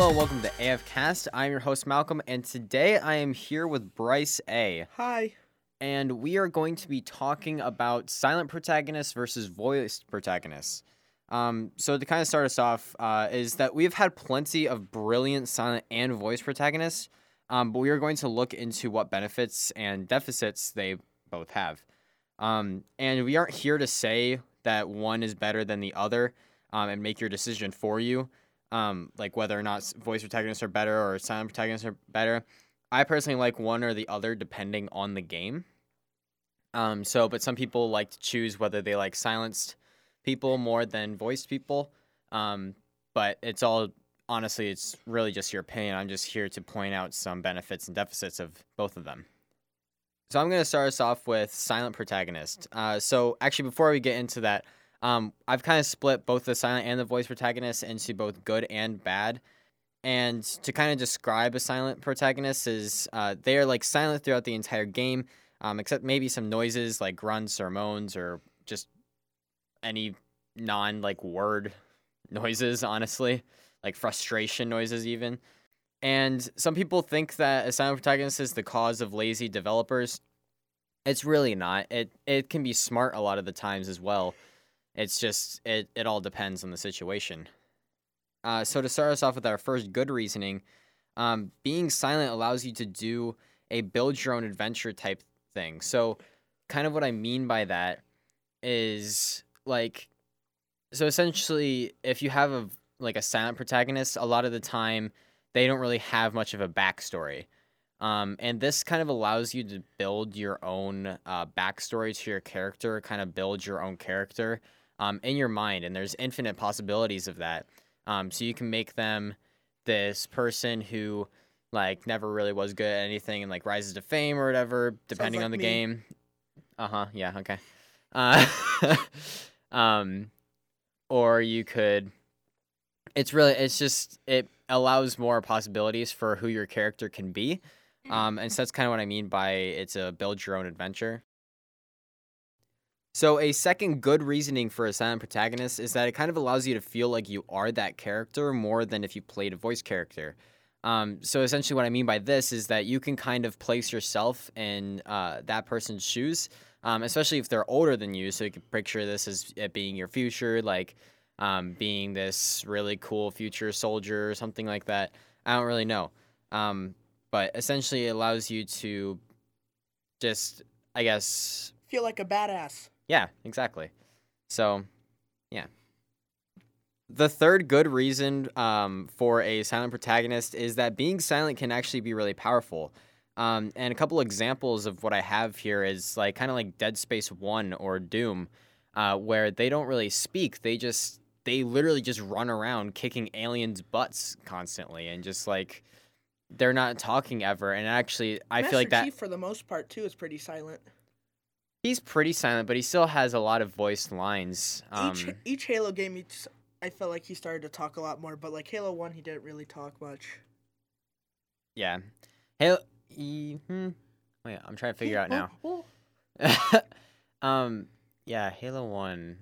Hello welcome to AF Cast. I'm your host Malcolm, and today I am here with Bryce A. Hi. And we are going to be talking about silent protagonists versus voiced protagonists. Um, so to kind of start us off, uh, is that we've had plenty of brilliant silent and voice protagonists, um, but we are going to look into what benefits and deficits they both have. Um, and we aren't here to say that one is better than the other um, and make your decision for you, um, like whether or not voice protagonists are better or silent protagonists are better. I personally like one or the other depending on the game. Um, so, but some people like to choose whether they like silenced people more than voiced people. Um, but it's all honestly, it's really just your opinion. I'm just here to point out some benefits and deficits of both of them. So I'm going to start us off with silent protagonist. Uh, so actually, before we get into that, um, I've kind of split both the silent and the voice protagonist into both good and bad. And to kind of describe a silent protagonist is uh, they are like silent throughout the entire game, um, except maybe some noises like grunts or moans or just any non like word noises. Honestly, like frustration noises even. And some people think that a silent protagonist is the cause of lazy developers. It's really not. It it can be smart a lot of the times as well. It's just it it all depends on the situation. Uh, so to start us off with our first good reasoning, um, being silent allows you to do a build your own adventure type thing. So kind of what I mean by that is like so essentially if you have a like a silent protagonist, a lot of the time they don't really have much of a backstory. Um, and this kind of allows you to build your own uh, backstory to your character, kind of build your own character um, in your mind. And there's infinite possibilities of that. Um, so you can make them this person who like never really was good at anything and like rises to fame or whatever, depending like on the me. game. Uh huh. Yeah. Okay. Uh, um, or you could. It's really. It's just. It allows more possibilities for who your character can be. Um, and so that's kind of what I mean by it's a build your own adventure. So, a second good reasoning for a silent protagonist is that it kind of allows you to feel like you are that character more than if you played a voice character. Um, so, essentially, what I mean by this is that you can kind of place yourself in uh, that person's shoes, um, especially if they're older than you. So, you can picture this as it being your future, like um, being this really cool future soldier or something like that. I don't really know. Um, but essentially, it allows you to just, I guess, Feel like a badass. Yeah, exactly. So, yeah. The third good reason um, for a silent protagonist is that being silent can actually be really powerful. Um, and a couple examples of what I have here is like kind of like Dead Space One or Doom, uh, where they don't really speak. They just they literally just run around kicking aliens' butts constantly, and just like they're not talking ever. And actually, I Master feel like that Chief, for the most part, too, is pretty silent. He's pretty silent, but he still has a lot of voiced lines. Um, each each Halo game, each, I felt like he started to talk a lot more, but like Halo One, he didn't really talk much. Yeah. Halo. E, hmm. Wait, I'm trying to figure out now. Oh, oh. um. Yeah, Halo One.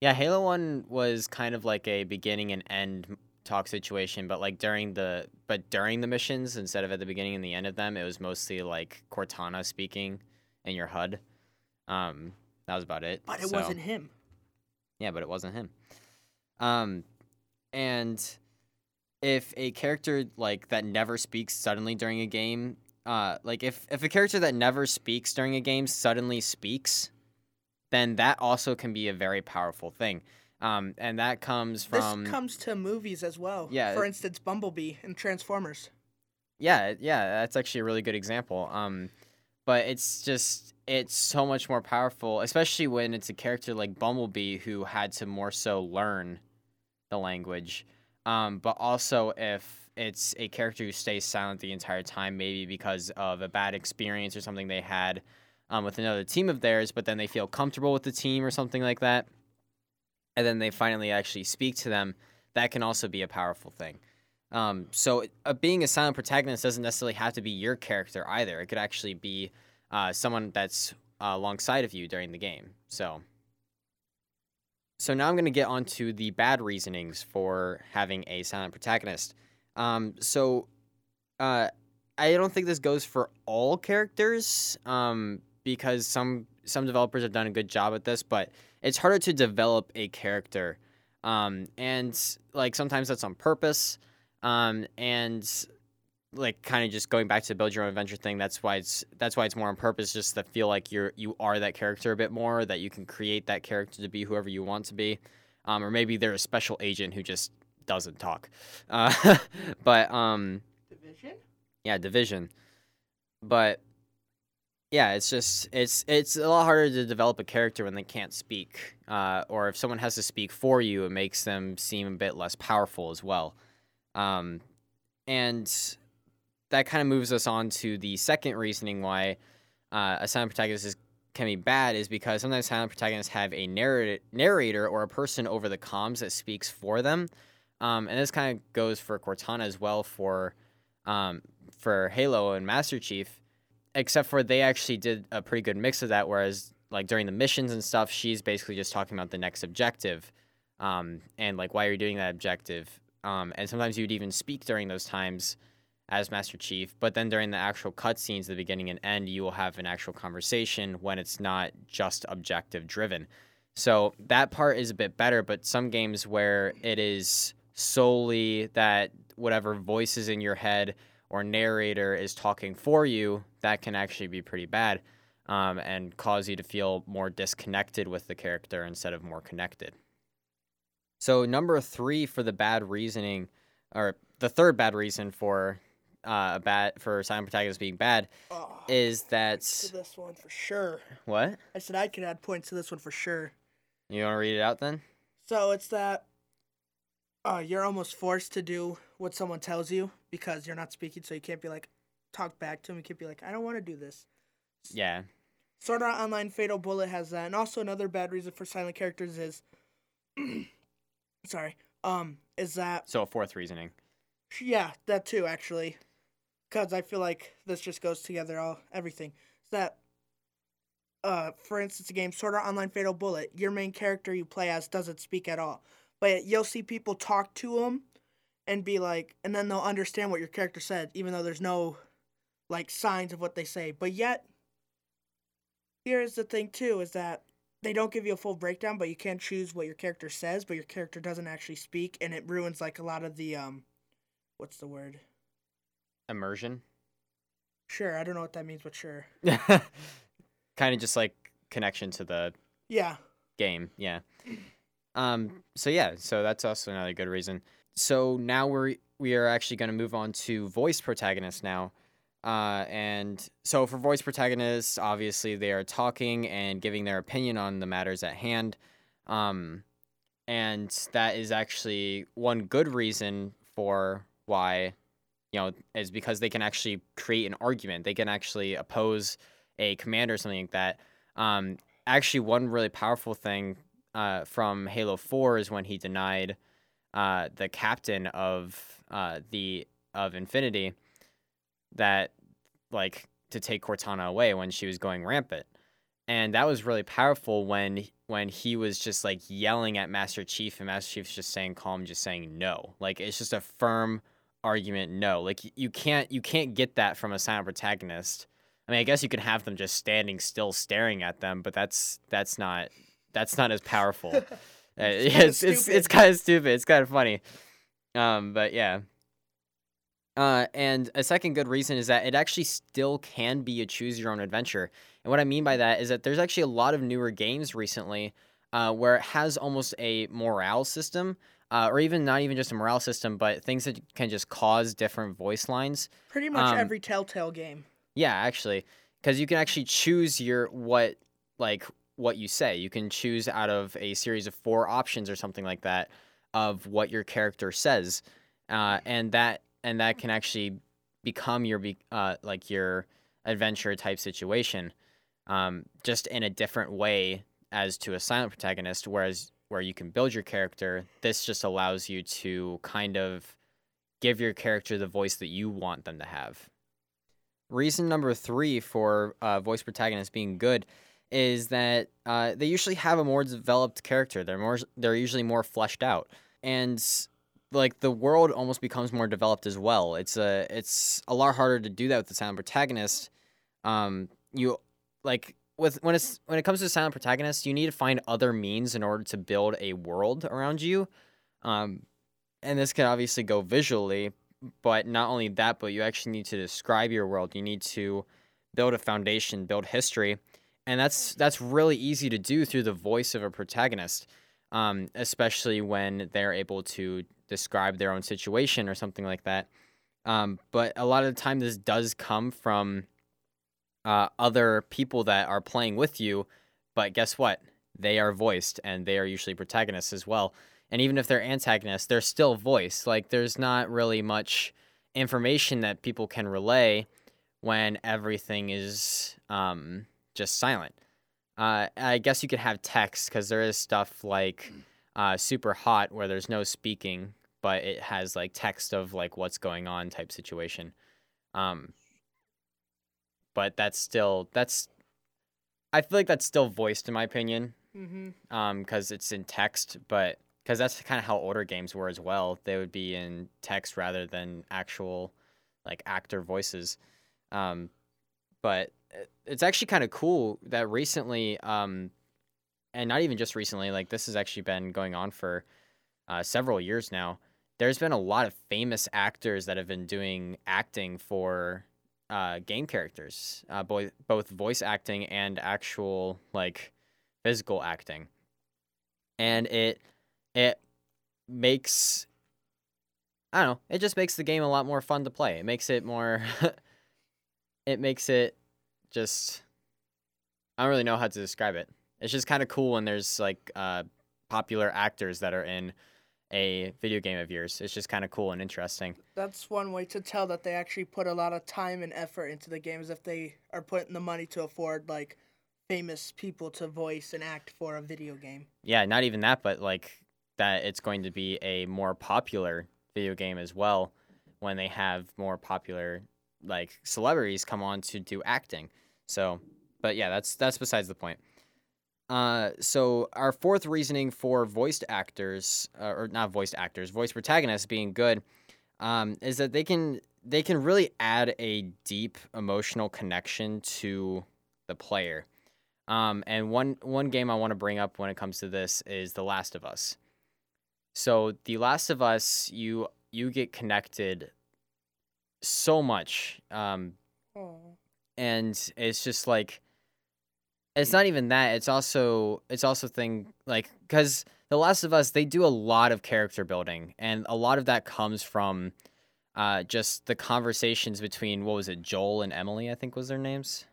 Yeah, Halo One was kind of like a beginning and end talk situation, but like during the but during the missions instead of at the beginning and the end of them, it was mostly like Cortana speaking in your HUD. Um, that was about it. But it So- wasn't him. Yeah, but it wasn't him. Um, and if a character like that never speaks suddenly during a game, uh, like if if a character that never speaks during a game suddenly speaks, then that also can be a very powerful thing. Um, and that comes from this comes to movies as well. Yeah, For instance, Bumblebee and Transformers. Yeah, yeah, that's actually a really good example. Um, but it's just it's so much more powerful, especially when it's a character like Bumblebee who had to more so learn the language. Um, but also if it's a character who stays silent the entire time, maybe because of a bad experience or something they had um, with another team of theirs, but then they feel comfortable with the team or something like that, and then they finally actually speak to them, that can also be a powerful thing. Um, so uh, being a silent protagonist doesn't necessarily have to be your character either. It could actually be uh, someone that's uh, alongside of you during the game. So, so now I'm going to get on to the bad reasonings for having a silent protagonist. Um, so, uh, I don't think this goes for all characters, um, because some some developers have done a good job at this, but it's harder to develop a character, um, and like sometimes that's on purpose, um, and like kind of just going back to the build your own adventure thing. That's why it's that's why it's more on purpose, just to feel like you're you are that character a bit more, that you can create that character to be whoever you want to be, um, or maybe they're a special agent who just doesn't talk, uh, but um. Division. Yeah, division. But yeah, it's just it's it's a lot harder to develop a character when they can't speak, uh, or if someone has to speak for you, it makes them seem a bit less powerful as well. Um, and that kind of moves us on to the second reasoning why uh, a silent protagonist is, can be bad is because sometimes silent protagonists have a narrator, or a person over the comms that speaks for them. Um, and this kind of goes for Cortana as well for um, for Halo and Master Chief, except for they actually did a pretty good mix of that. Whereas like during the missions and stuff, she's basically just talking about the next objective, um, and like why are you're doing that objective. Um, and sometimes you'd even speak during those times as Master Chief, but then during the actual cutscenes, the beginning and end, you will have an actual conversation when it's not just objective driven. So that part is a bit better, but some games where it is solely that whatever voices in your head or narrator is talking for you, that can actually be pretty bad um, and cause you to feel more disconnected with the character instead of more connected. So, number three for the bad reasoning, or the third bad reason for uh, bad for silent protagonists being bad, Oh, is that to this one for sure. what? I said I could add points to this one for sure. You want to read it out then? So it's that uh, you're almost forced to do what someone tells you because you're not speaking, so you can't be like, talk back to him. You can't be like, I don't want to do this. Yeah. Sword Art Online Fatal Bullet has that, and also another bad reason for silent characters is, sorry, um, is that So, a fourth reasoning. yeah, that too actually, because I feel like this just goes together all everything. Is that, uh, for instance, a game Sword Art Online Fatal Bullet, your main character you play as doesn't speak at all, but you'll see people talk to him, and be like, and then they'll understand what your character said, even though there's no, like signs of what they say. But yet, here's the thing too: is that they don't give you a full breakdown, but you can choose what your character says, but your character doesn't actually speak, and it ruins like a lot of the um what's the word? Immersion. Sure, I don't know what that means, but sure. kind of just like connection to the Yeah. game. Yeah. Um. So yeah. So that's also another good reason. So now we're we are actually going to move on to voice protagonists now. Uh, and so for voice protagonists, obviously they are talking and giving their opinion on the matters at hand. Um, and that is actually one good reason for why, you know, is because they can actually create an argument. They can actually oppose a commander or something like that. Um, actually, one really powerful thing uh, from Halo 4 is when he denied uh, the captain of uh, the of Infinity that like to take Cortana away when she was going rampant. And that was really powerful when when he was just like yelling at Master Chief and Master Chief's just saying calm, just saying no. Like it's just a firm argument no. Like you can't you can't get that from a silent protagonist. I mean, I guess you can have them just standing still staring at them, but that's that's not that's not as powerful. Uh, kinda it's it's, it's kind of stupid. It's kind of funny. Um, but yeah. Uh, and a second good reason is that it actually still can be a choose your own adventure. And what I mean by that is that there's actually a lot of newer games recently uh, where it has almost a morale system, uh, or even not even just a morale system, but things that can just cause different voice lines. Pretty much Um, every Telltale game. Yeah, actually, because you can actually choose your what like what you say. You can choose out of a series of four options or something like that of what your character says, uh, and that and that can actually become your be- uh, like your adventure type situation, um, just in a different way as to a silent protagonist. Whereas where you can build your character, this just allows you to kind of give your character the voice that you want them to have. Reason number three for uh, voice protagonists being good is that uh, they usually have a more developed character. They're more they're usually more fleshed out, and like the world almost becomes more developed as well. It's a it's a lot harder to do that with the silent protagonist. Um, you like with when it's when it comes to silent protagonists, you need to find other means in order to build a world around you. Um, and this can obviously go visually, but not only that, but you actually need to describe your world. You need to build a foundation, build history, and that's that's really easy to do through the voice of a protagonist, um, especially when they're able to describe their own situation or something like that. Um, but a lot of the time, this does come from uh, other people that are playing with you. But guess what? They are voiced, and they are usually protagonists as well. And even if they're antagonists, they're still voiced. Like there's not really much information that people can relay when everything is um, just silent. Uh, I guess you could have text because there is stuff like uh, Superhot where there's no speaking, but it has like text of like what's going on type situation. Um, but that's still that's I feel like that's still voiced in my opinion. Mm-hmm. Um, because it's in text, but because that's kind of how older games were as well. They would be in text rather than actual like actor voices. Um, but it's actually kind of cool that recently, um, and not even just recently, like this has actually been going on for uh, several years now. There's been a lot of famous actors that have been doing acting for uh, game characters, uh, both both voice acting and actual like physical acting, and it it makes I don't know, it just makes the game a lot more fun to play. It makes it more it makes it just I don't really know how to describe it. It's just kind of cool when there's like uh, popular actors that are in a video game of yours. It's just kind of cool and interesting. That's one way to tell that they actually put a lot of time and effort into the games if they are putting the money to afford like famous people to voice and act for a video game. Yeah, not even that, but like that it's going to be a more popular video game as well when they have more popular like celebrities come on to do acting. So, but yeah, that's that's besides the point. Uh, so our fourth reasoning for voiced actors, uh, or not voiced actors, voice protagonists being good, um, is that they can they can really add a deep emotional connection to the player. Um, and one one game I want to bring up when it comes to this is The Last of Us. So The Last of Us, you you get connected so much, um, and it's just like it's not even that. It's also it's also thing like because The Last of Us they do a lot of character building, and a lot of that comes from uh, just the conversations between what was it, Joel and Emily, I think was their names.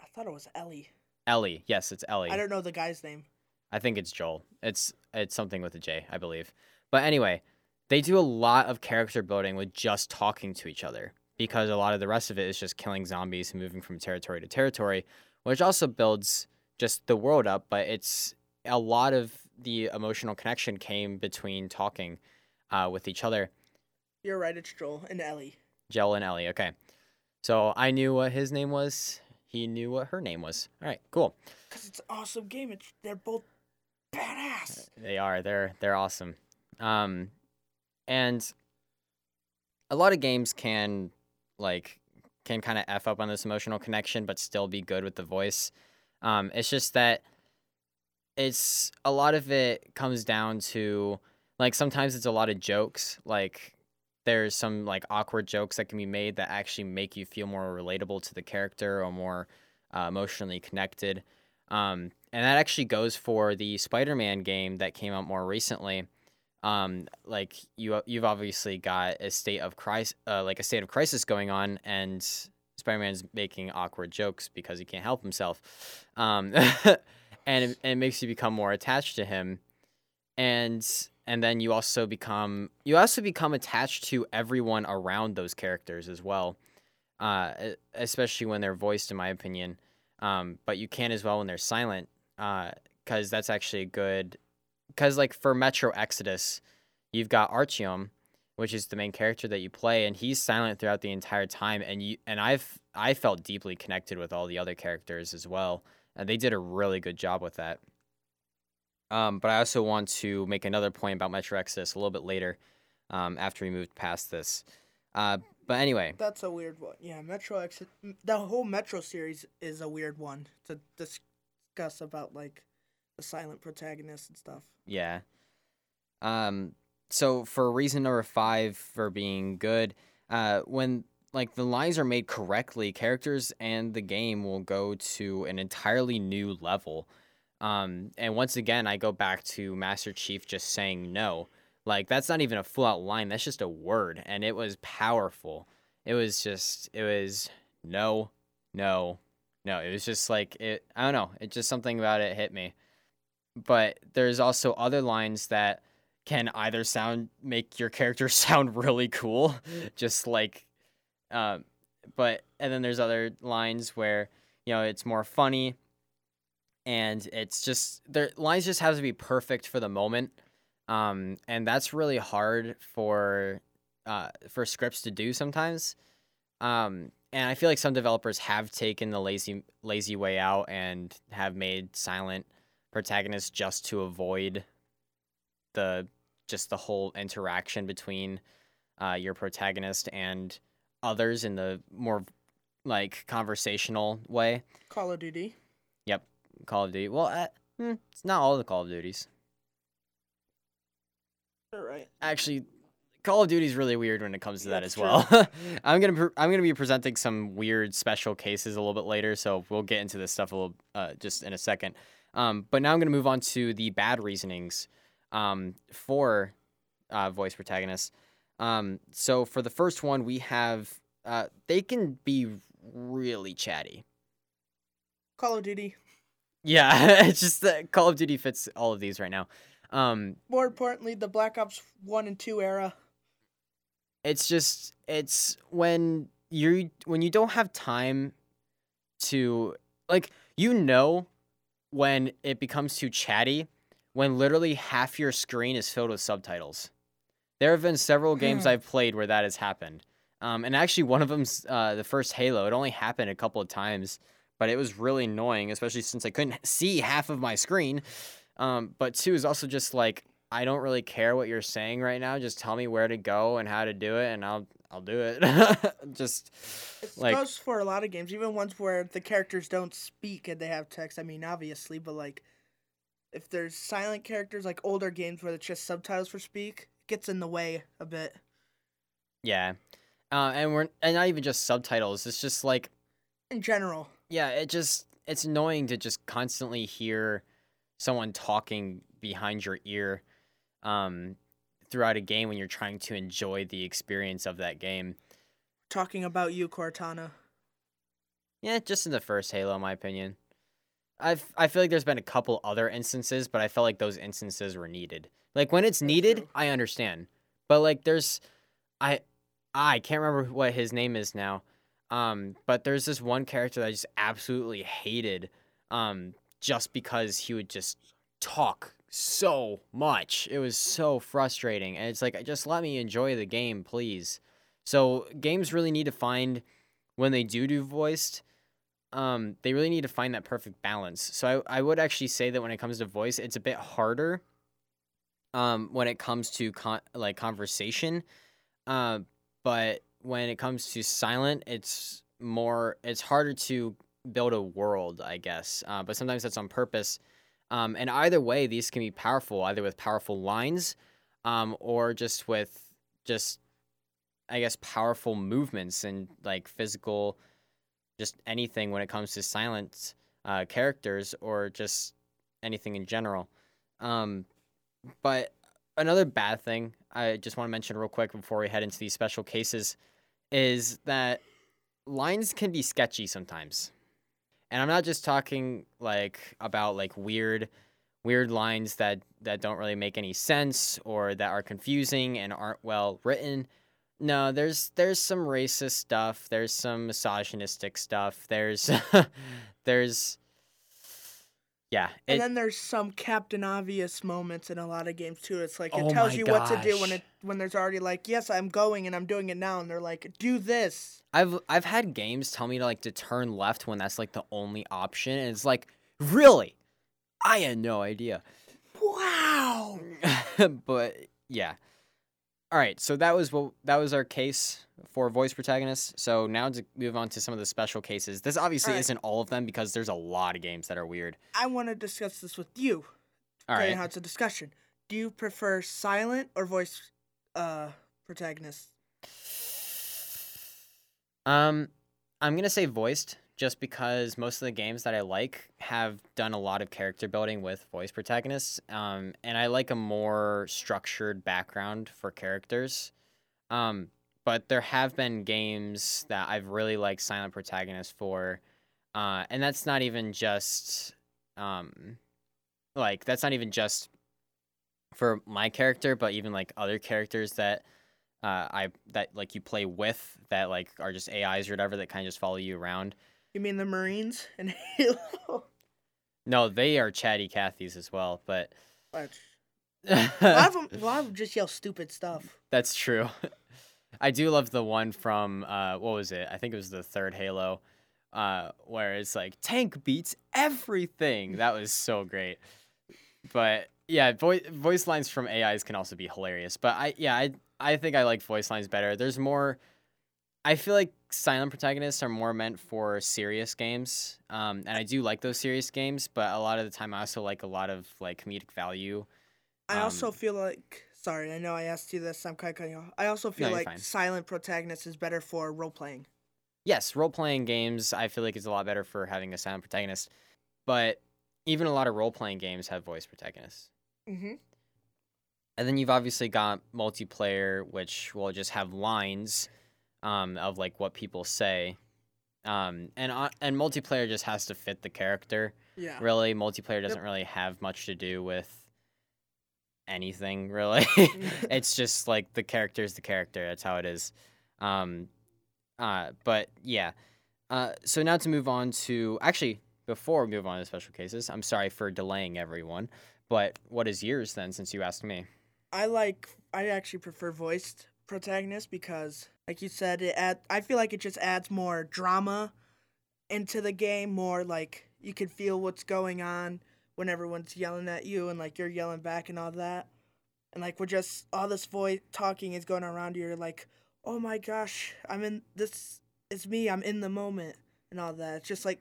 I thought it was Ellie. Ellie, yes, it's Ellie. I don't know the guy's name. I think it's Joel. It's it's something with a J, I believe. But anyway, they do a lot of character building with just talking to each other because a lot of the rest of it is just killing zombies and moving from territory to territory, which also builds just the world up, but it's a lot of the emotional connection came between talking uh, with each other. You're right, it's Joel and Ellie. Joel and Ellie, okay. So I knew what his name was. He knew what her name was. All right, cool. Cause it's an awesome game. It's they're both badass. They are. They're they're awesome. Um, and a lot of games can like can kind of f up on this emotional connection, but still be good with the voice. Um, it's just that it's a lot of it comes down to like sometimes it's a lot of jokes like there's some like awkward jokes that can be made that actually make you feel more relatable to the character or more uh, emotionally connected um, and that actually goes for the spider-man game that came out more recently um, like you you've obviously got a state of crisis uh, like a state of crisis going on and spider-man's making awkward jokes because he can't help himself um, and it, it makes you become more attached to him. And and then you also become you also become attached to everyone around those characters as well uh, especially when they're voiced in my opinion. Um, but you can as well when they're silent because uh, that's actually a good because like for metro exodus you've got artyom which is the main character that you play and he's silent throughout the entire time and you and i've i felt deeply connected with all the other characters as well and they did a really good job with that Um, but I also want to make another point about Metro Exodus a little bit later, um, after we moved past this. Uh, but anyway, That's a weird one. Yeah, Metro Exit. The whole Metro series is a weird one to discuss about like the silent protagonist and stuff. yeah. Um, so for reason number five for being good, uh, when like the lines are made correctly, characters and the game will go to an entirely new level. Um, and once again, I go back to Master Chief just saying no. Like that's not even a full out line. That's just a word, and it was powerful. It was just, it was no, no, no. It was just like it. I don't know. It just something about it hit me. But there's also other lines that can either sound make your character sound really cool, just like, um, but and then there's other lines where you know it's more funny and it's just their lines just have to be perfect for the moment um, and that's really hard for uh, for scripts to do sometimes um, and i feel like some developers have taken the lazy lazy way out and have made silent protagonists just to avoid the just the whole interaction between uh, your protagonist and others in the more like conversational way Call of Duty. Yep, Call of Duty. Well, uh, hmm, it's not all the Call of Duties. All right. Actually, Call of Duty is really weird when it comes to that That's as well. I'm gonna pre- I'm gonna be presenting some weird special cases a little bit later, so we'll get into this stuff a little uh, just in a second. Um, but now I'm gonna move on to the bad reasonings um, for uh, voice protagonists. Um, so for the first one, we have uh, they can be really chatty. Call of Duty. Yeah, it's just that Call of Duty fits all of these right now. Um, More importantly, the Black Ops One and Two era. it's just it's when you when you don't have time to like you know when it becomes too chatty when literally half your screen is filled with subtitles. There have been several games Hmm. I've played where that has happened. Um, and actually, one of them's uh, the first Halo. It only happened a couple of times, but it was really annoying, especially since I couldn't see half of my screen. Um, but two is also just like I don't really care what you're saying right now. Just tell me where to go and how to do it, and I'll I'll do it. just It like goes for a lot of games, even ones where the characters don't speak and they have text. I mean, obviously, but like, if there's silent characters, like older games where it's just subtitles for speak, it gets in the way a bit. yeah, uh, and we're and not even just subtitles. It's just like In general, yeah, it just it's annoying to just constantly hear someone talking behind your ear um, throughout a game when you're trying to enjoy the experience of that game. talking about you, Cortana. Yeah, just in the first Halo, in my opinion. I've, I feel like there's been a couple other instances, but I felt like those instances were needed. Like when it's needed. I understand. But like there's I I can't remember what his name is now. Um, but there's this one character that I just absolutely hated um just because he would just talk so much. It was so frustrating. And it's like just let me enjoy the game, please. So games really need to find when they do do voiced um, they really need to find that perfect balance. So I, I would actually say that when it comes to voice, it's a bit harder um, when it comes to con- like conversation. Uh, but when it comes to silent, it's more it's harder to build a world, I guess. Uh, but sometimes that's on purpose. Um, and either way, these can be powerful, either with powerful lines, um, or just with just I guess powerful movements and like physical just anything when it comes to silent uh, characters or just anything in general. Um, but another bad thing I just want to mention real quick before we head into these special cases is that lines can be sketchy sometimes. And I'm not just talking like about like weird weird lines that that don't really make any sense or that are confusing and aren't well written. No, there's there's some racist stuff. There's some misogynistic stuff. There's there's yeah. And then there's some Captain Obvious moments in a lot of games too. It's like it Oh tells you what to do when it when there's already like, yes, I'm going and I'm doing it now, and they're like, do this. I've I've had games tell me to like to turn left when that's like the only option, and it's like really, I had no idea. Wow. but yeah. All right, so that was what that was our case for voice protagonists. So now to move on to some of the special cases. This obviously right. isn't all of them because there's a lot of games that are weird. I want to discuss this with you. All Right now, it's a discussion. Do you prefer silent or voice uh, protagonists? Um, I'm gonna say voiced, just because most of the games that I like have done a lot of character building with voice protagonists. Um, and I like a more structured background for characters. Um, but there have been games that I've really liked silent protagonists for, uh, and that's not even just, um, like that's not even just for my character, but even like other characters that uh, I that like you play with that like are just AIs or whatever that kind of just follow you around. You mean the Marines and Halo? No, they are chatty Cathys as well, but But a lot of them, a lot of them just yell stupid stuff. that's true. I do love the one from uh, what was it? I think it was the third Halo, uh, where it's like tank beats everything. That was so great. But yeah, voice voice lines from AIs can also be hilarious. But I yeah I I think I like voice lines better. There's more. I feel like silent protagonists are more meant for serious games, um, and I do like those serious games. But a lot of the time, I also like a lot of like comedic value. I also Um, feel like, sorry, I know I asked you this. I'm kind of cutting off. I also feel you're like fine. silent protagonist is better for role playing. yes, role playing games I feel like is a lot better for having a silent protagonist, but even a lot of role playing games have voice protagonists. Mm-hmm. And then you've obviously got multiplayer, which will just have lines um, of like what people say, um, and uh, and multiplayer just has to fit the character. Yeah. Really, multiplayer doesn't really have much to do with anything. Really, it's just like the character is the character. That's how it is. Um, uh, but yeah. Uh, so now to move on to actually before we move on to special cases, I'm sorry for delaying everyone. But what is yours then, since you asked me? I like. I actually prefer voiced protagonists because, like you said, it add. I feel like it just adds more drama into the game. More like you can feel what's going on when everyone's yelling at you and like you're yelling back and all that. And like we're just all this voice talking is going around you. You're like, oh my gosh, I'm in this. It's me. I'm in the moment and all that. It's just like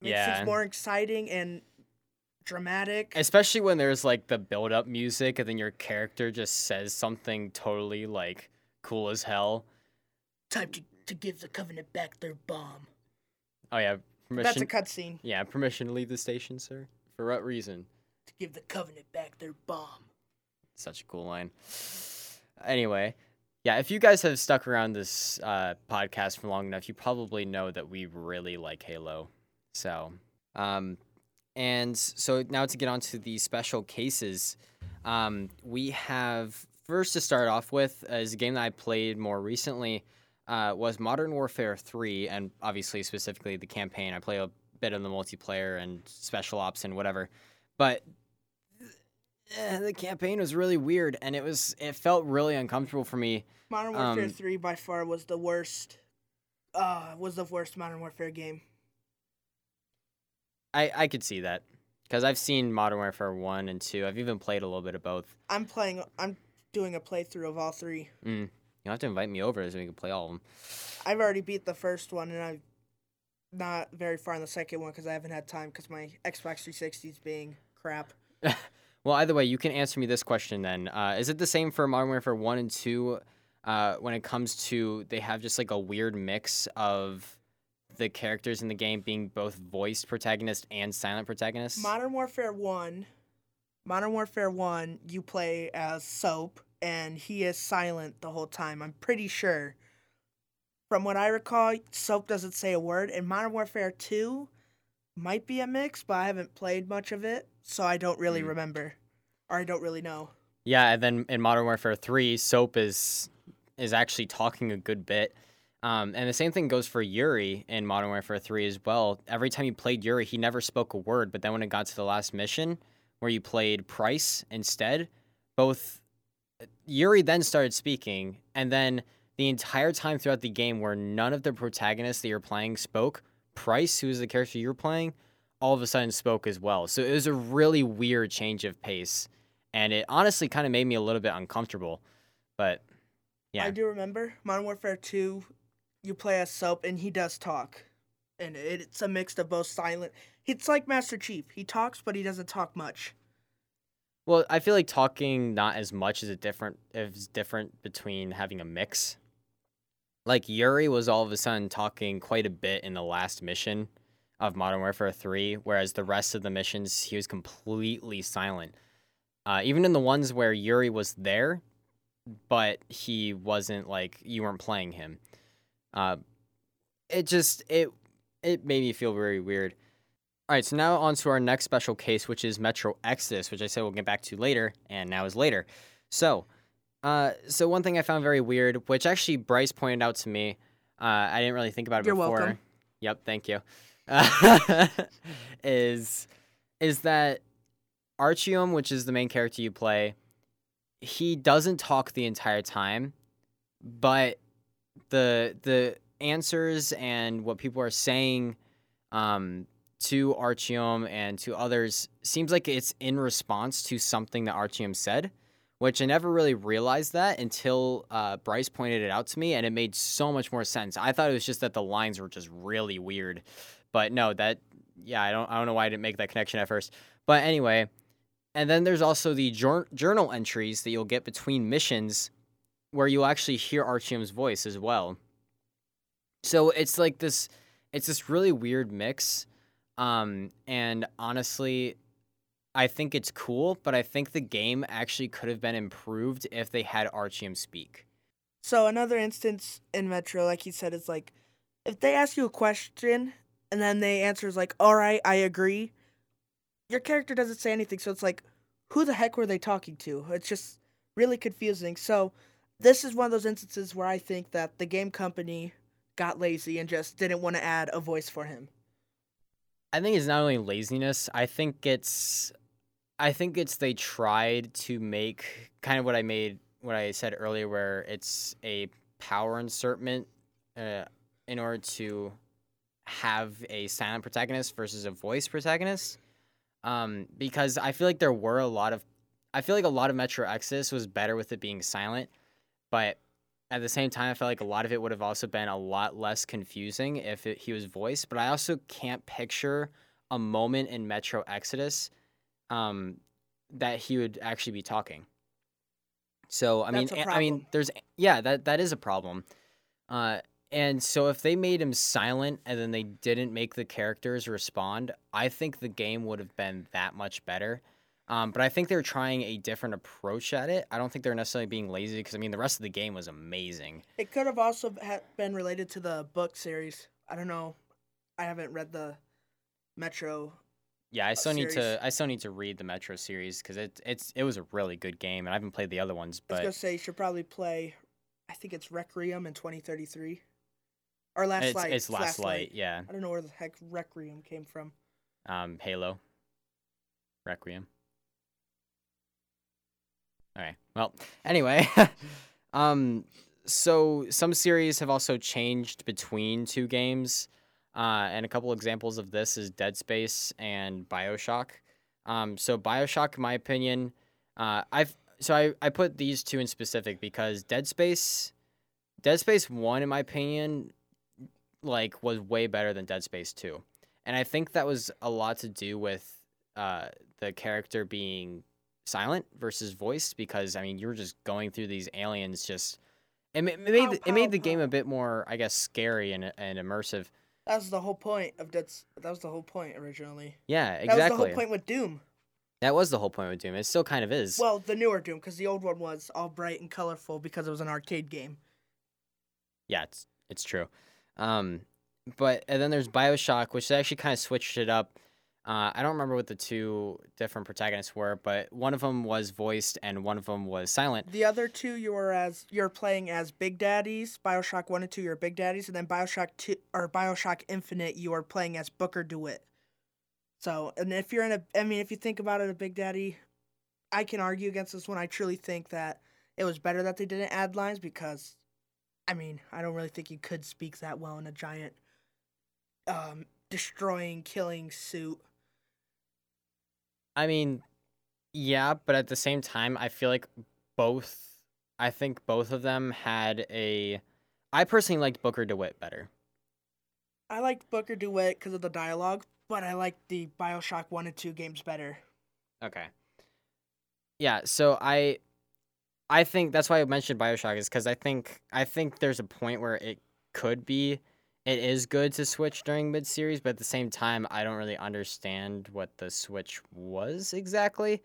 makes Yeah. things more exciting and dramatic. Especially when there's like the build up music and then your character just says something totally like cool as hell. Time to to give the Covenant back their bomb. Oh yeah, That's permission. a cutscene. yeah, permission to leave the station, sir. For what reason? to give the Covenant back their bomb. Such a cool line. Anyway, yeah, if you guys have stuck around this uh, podcast for long enough, you probably know that we really like Halo. So, um, and so now to get on to the special cases, um, we have first to start off with uh, is a game that I played more recently. Uh, was Modern Warfare 3, and obviously specifically the campaign. I play a bit of the multiplayer and special ops and whatever, but eh, the campaign was really weird, and it was it felt really uncomfortable for me. Modern Warfare Um, 3 by far was the worst. Uh, was the worst Modern Warfare game. I I could see that because I've seen Modern Warfare 1 and 2. I've even played a little bit of both. I'm playing. I'm doing a playthrough of all three. Mm. You'll have to invite me over so we can play all of them. I've already beat the first one, and I'm not very far in the second one because I haven't had time because my Xbox 360 is being crap. Well, either way, you can answer me this question then. Uh, is it the same for Modern Warfare 1 and 2 uh, when it comes to they have just like a weird mix of the characters in the game being both voiced protagonist and silent protagonist? Modern Warfare 1. Modern Warfare 1, you play as Soap, and he is silent the whole time. I'm pretty sure. From what I recall, Soap doesn't say a word. And Modern Warfare 2 might be a mix, but I haven't played much of it, so I don't really Mm. remember. Or I don't really know. Yeah, and then in Modern Warfare 3, Soap is is actually talking a good bit. Um, and the same thing goes for Yuri in Modern Warfare 3 as well. Every time you played Yuri, he never spoke a word, but then when it got to the last mission where you played Price instead, both Yuri then started speaking, and then the entire time throughout the game where none of the protagonists that you're playing spoke, Price, who is the character you're playing, all of a sudden spoke as well. So it was a really weird change of pace and it honestly kind of made me a little bit uncomfortable. But yeah, I do remember Modern Warfare 2, you play as Soap and he does talk. And it's a mix of both silent. It's like Master Chief. He talks, but he doesn't talk much. well, I feel like talking not as much is a different is different between having a mix. Like Yuri was all of a sudden talking quite a bit in the last mission of Modern Warfare 3, whereas the rest of the missions he was completely silent. Uh, even in the ones where Yuri was there, but he wasn't like you weren't playing him. Uh, it just it it made me feel very weird. All right, so now on to our next special case, which is Metro Exodus, which I said we'll get back to later, and now is later. So, uh, so one thing I found very weird, which actually Bryce pointed out to me, uh, I didn't really think about it You're before. welcome. Yep, thank you. Uh, is is that Artyom, which is the main character you play, he doesn't talk the entire time, but the the answers and what people are saying um, to Artyom and to others seems like it's in response to something that Artyom said, which I never really realized that until uh, Bryce pointed it out to me, and it made so much more sense. I thought it was just that the lines were just really weird, but no, that yeah, I don't I don't know why I didn't make that connection at first, but anyway. And then there's also the jour- journal entries that you'll get between missions where you'll actually hear Artyom's voice as well. So it's like this it's this really weird mix. Um, and honestly, I think it's cool, but I think the game actually could have been improved if they had Artyom speak. So another instance in Metro, like you said, is like if they ask you a question and then they answer is like, "All right, I agree." Your character doesn't say anything, so it's like, who the heck were they talking to? It's just really confusing. So this is one of those instances where I think that the game company got lazy and just didn't want to add a voice for him. I think it's not only laziness. I think it's, I think it's they tried to make kind of what I made, what I said earlier, where it's a power insertment, uh, in order to have a silent protagonist versus a voice protagonist. Um, because I feel like there were a lot of, I feel like a lot of Metro Exodus was better with it being silent, but at the same time, I felt like a lot of it would have also been a lot less confusing if it, he was voiced. But I also can't picture a moment in Metro Exodus um, that he would actually be talking. So I mean, That's a- I mean, there's yeah, that that is a problem. Uh, and so if they made him silent and then they didn't make the characters respond, I think the game would have been that much better. Um, but I think they're trying a different approach at it. I don't think they're necessarily being lazy because I mean the rest of the game was amazing. It could have also ha- been related to the book series. I don't know. I haven't read the Metro. Yeah, I still need series. to I still need to read the Metro series because it it's it was a really good game and I haven't played the other ones. I was gonna say you should probably play. I think it's Requiem in 2033, or Last it's Light. it's Last Light, yeah. I don't know where the heck Requiem came from. Um, Halo, Requiem. All right. Well, anyway, um, so some series have also changed between two games, uh, and a couple examples of this is Dead Space and Bioshock. Um, so Bioshock, in my opinion, uh, I've so I, I put these two in specific because Dead Space, Dead Space One, in my opinion, like was way better than Dead Space Two, and I think that was a lot to do with uh, the character being silent versus voiced because I mean you were just going through these aliens just it, ma- it made the, it made the game a bit more I guess scary and and immersive. That was the whole point of Dead. S- That was the whole point originally. Yeah, exactly. That was the whole point with Doom. That was the whole point with Doom. It still kind of is. Well, the newer Doom, because the old one was all bright and colorful because it was an arcade game. yeah, it's it's true. Um, but and then there's Bioshock, which actually kind of switched it up. Uh, I don't remember what the two different protagonists were, but one of them was voiced and one of them was silent. The other two, you were as you're playing as Big Daddies. Bioshock One and Two, you're Big Daddies, and then Bioshock Two or Bioshock Infinite, you are playing as Booker DeWitt. So, and if you're in a, I mean, if you think about it, a Big Daddy, I can argue against this one. I truly think that it was better that they didn't add lines because, I mean, I don't really think you could speak that well in a giant, um, destroying, killing suit. I mean, Yeah, but at the same time, I feel like both. I think both of them had a. I personally liked Booker DeWitt better. I liked Booker DeWitt because of the dialogue, but I like the Bioshock one and two games better. Okay. Yeah, so I I think that's why I mentioned BioShock is cuz I think I think there's a point where it could be it is good to switch during mid series, but at the same time I don't really understand what the switch was exactly.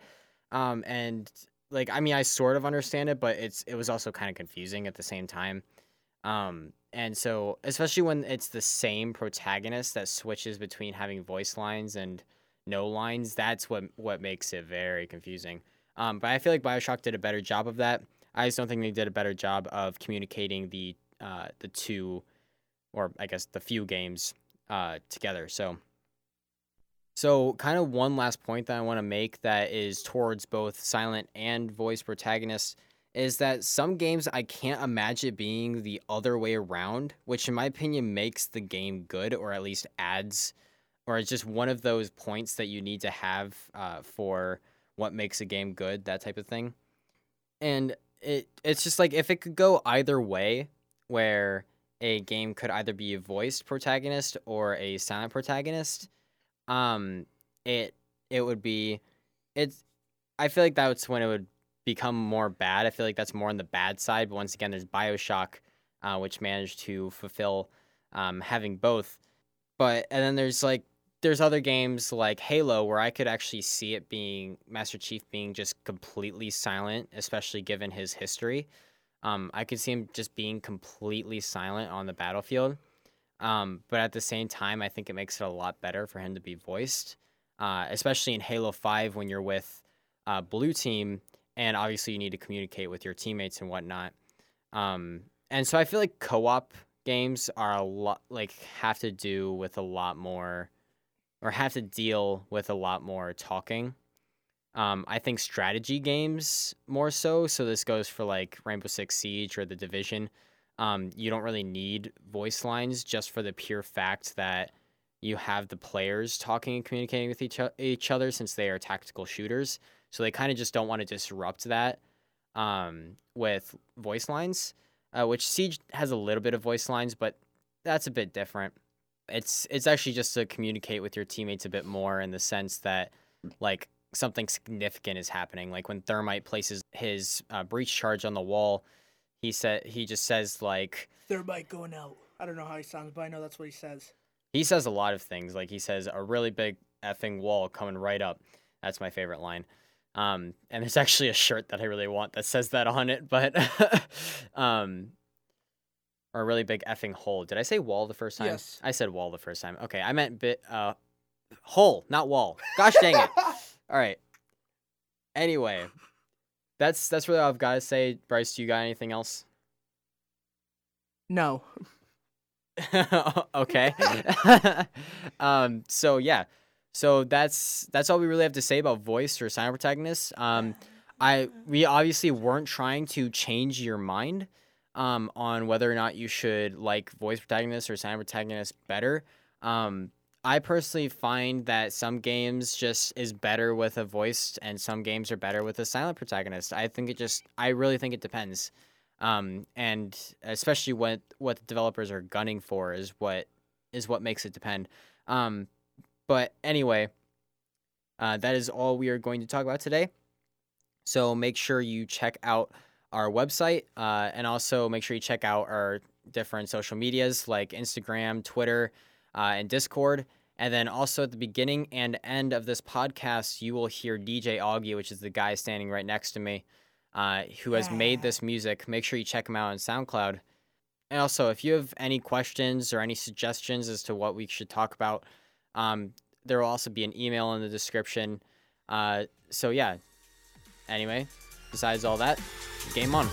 Um and like I mean I sort of understand it, but it's it was also kind of confusing at the same time. Um and so especially when it's the same protagonist that switches between having voice lines and no lines, that's what what makes it very confusing. Um, but I feel like Bioshock did a better job of that. I just don't think they did a better job of communicating the uh, the two, or I guess the few games uh, together. So, so kind of one last point that I want to make that is towards both silent and voice protagonists is that some games I can't imagine being the other way around, which in my opinion makes the game good or at least adds, or it's just one of those points that you need to have uh, for what makes a game good, that type of thing. And it it's just like if it could go either way, where a game could either be a voiced protagonist or a silent protagonist, um, it it would be it's I feel like that's when it would become more bad. I feel like that's more on the bad side. But once again, there's Bioshock, uh, which managed to fulfill um, having both. But and then there's like there's other games like Halo where I could actually see it being Master Chief being just completely silent, especially given his history. Um, I could see him just being completely silent on the battlefield. Um, but at the same time, I think it makes it a lot better for him to be voiced, uh, especially in Halo 5 when you're with uh, Blue Team, and obviously you need to communicate with your teammates and whatnot. Um, and so I feel like co op games are a lot, like, have to do with a lot more or have to deal with a lot more talking. Um, I think strategy games more so. So this goes for like Rainbow Six Siege or The Division. Um, you don't really need voice lines just for the pure fact that you have the players talking and communicating with each, each other since they are tactical shooters. So they kind of just don't want to disrupt that um, with voice lines, uh, which Siege has a little bit of voice lines, but that's a bit different it's it's actually just to communicate with your teammates a bit more in the sense that like something significant is happening. Like when Thermite places his uh, breach charge on the wall, he said he just says like Thermite going out. I don't know how he sounds, but I know that's what he says. He says a lot of things. Like he says a really big effing wall coming right up. That's my favorite line. Um, and there's actually a shirt that I really want that says that on it, but um, or a really big effing hole. Did I say wall the first time? Yes. I said wall the first time. Okay, I meant bit uh hole, not wall. Gosh dang it. All right. Anyway, that's that's really all I've got to say. Bryce, do you got anything else? No. okay. um. So yeah. So that's that's all we really have to say about voice or silent protagonists. Um, I we obviously weren't trying to change your mind um, on whether or not you should like voice protagonists or silent protagonists better. Um, I personally find that some games just is better with a voice, and some games are better with a silent protagonist. I think it just, I really think it depends, um, and especially what what the developers are gunning for is what is what makes it depend. Um, but anyway, uh, that is all we are going to talk about today. So make sure you check out our website, uh, and also make sure you check out our different social medias like Instagram, Twitter, uh, and Discord. And then also at the beginning and end of this podcast, you will hear DJ Augie, which is the guy standing right next to me, uh, who has made this music. Make sure you check him out on SoundCloud. And also, if you have any questions or any suggestions as to what we should talk about, um, there will also be an email in the description. Uh, so, yeah. Anyway, besides all that, game on.